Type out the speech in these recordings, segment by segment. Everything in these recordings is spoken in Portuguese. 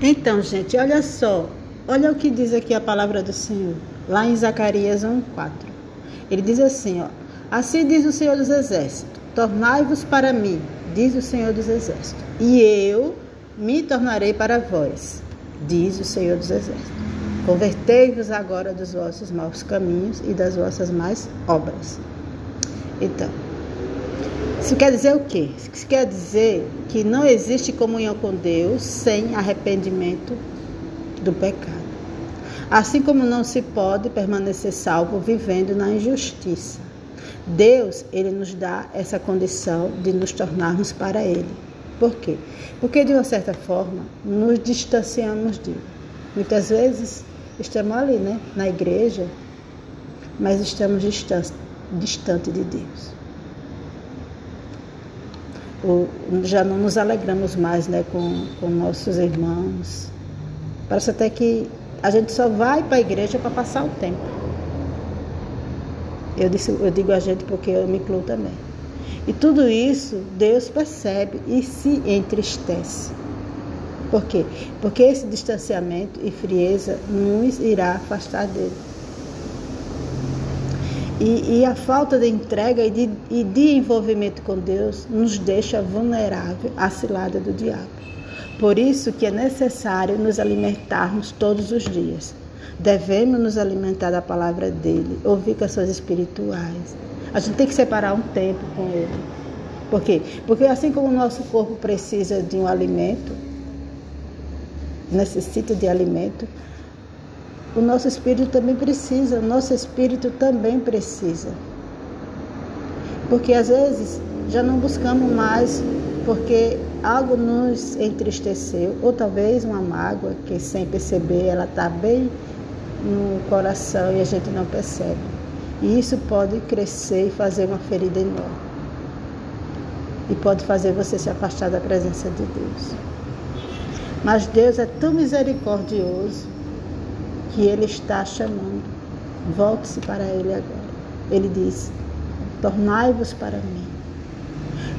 Então, gente, olha só. Olha o que diz aqui a palavra do Senhor, lá em Zacarias 1:4. Ele diz assim, ó: Assim diz o Senhor dos Exércitos: Tornai-vos para mim, diz o Senhor dos Exércitos, e eu me tornarei para vós, diz o Senhor dos Exércitos. Convertei-vos agora dos vossos maus caminhos e das vossas más obras. Então, isso quer dizer o quê? Isso quer dizer que não existe comunhão com Deus sem arrependimento do pecado. Assim como não se pode permanecer salvo vivendo na injustiça. Deus, ele nos dá essa condição de nos tornarmos para ele. Por quê? Porque de uma certa forma nos distanciamos dele. Muitas vezes estamos ali, né, na igreja, mas estamos distante, distante de Deus. Já não nos alegramos mais né, com, com nossos irmãos. Parece até que a gente só vai para a igreja para passar o tempo. Eu, disse, eu digo a gente porque eu me incluo também. E tudo isso Deus percebe e se entristece. Por quê? Porque esse distanciamento e frieza nos irá afastar dele. E, e a falta de entrega e de, e de envolvimento com Deus nos deixa vulnerável à cilada do diabo. Por isso que é necessário nos alimentarmos todos os dias. Devemos nos alimentar da palavra dele, ouvir canções espirituais. A gente tem que separar um tempo com ele. Por quê? Porque assim como o nosso corpo precisa de um alimento, necessita de alimento, o nosso espírito também precisa, o nosso espírito também precisa. Porque às vezes já não buscamos mais porque algo nos entristeceu, ou talvez uma mágoa que sem perceber ela está bem no coração e a gente não percebe. E isso pode crescer e fazer uma ferida enorme. E pode fazer você se afastar da presença de Deus. Mas Deus é tão misericordioso que Ele está chamando. Volte-se para Ele agora. Ele diz: Tornai-vos para mim.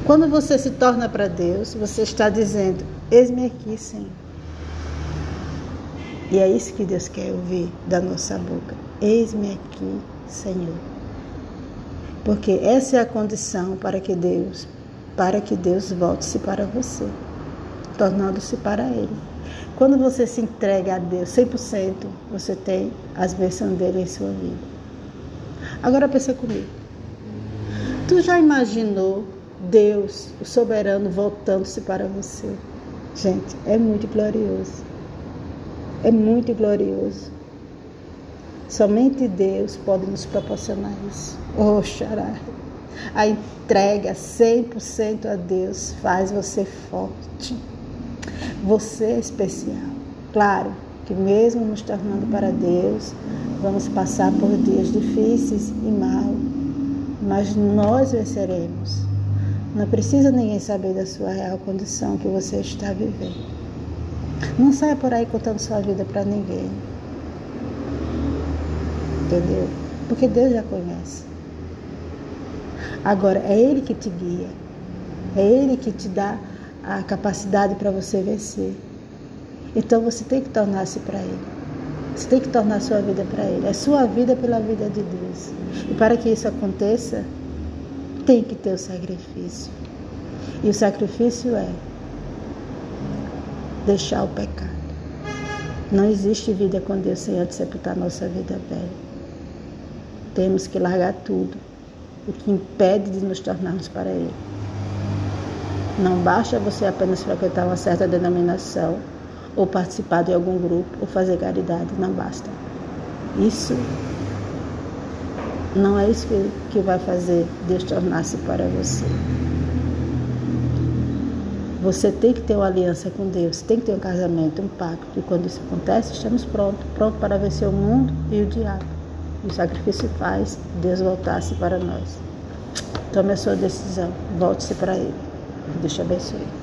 Quando você se torna para Deus, você está dizendo: Eis-me aqui, Senhor. E é isso que Deus quer ouvir da nossa boca. Eis-me aqui, Senhor. Porque essa é a condição para que Deus, para que Deus volte-se para você, tornando-se para Ele. Quando você se entrega a Deus 100%, você tem as bênçãos dele em sua vida. Agora pensa comigo. Tu já imaginou Deus, o soberano, voltando-se para você? Gente, é muito glorioso. É muito glorioso. Somente Deus pode nos proporcionar isso. Oh, xará. A entrega 100% a Deus faz você forte. Você é especial. Claro que, mesmo nos tornando para Deus, vamos passar por dias difíceis e mal, mas nós venceremos. Não precisa ninguém saber da sua real condição que você está vivendo. Não saia por aí contando sua vida para ninguém. Entendeu? Porque Deus já conhece. Agora, é Ele que te guia. É Ele que te dá a capacidade para você vencer. Então você tem que tornar-se para Ele. Você tem que tornar sua vida para Ele. É sua vida pela vida de Deus. E para que isso aconteça, tem que ter o sacrifício. E o sacrifício é deixar o pecado. Não existe vida com Deus sem antes sepultar nossa vida velha. Temos que largar tudo, o que impede de nos tornarmos para Ele. Não basta você apenas frequentar uma certa denominação, ou participar de algum grupo, ou fazer caridade. Não basta. Isso não é isso que, que vai fazer Deus tornar-se para você. Você tem que ter uma aliança com Deus, tem que ter um casamento, um pacto. E quando isso acontece, estamos prontos prontos para vencer o mundo e o diabo. O sacrifício faz Deus voltar-se para nós. Tome a sua decisão, volte-se para Ele. Deus te abençoe.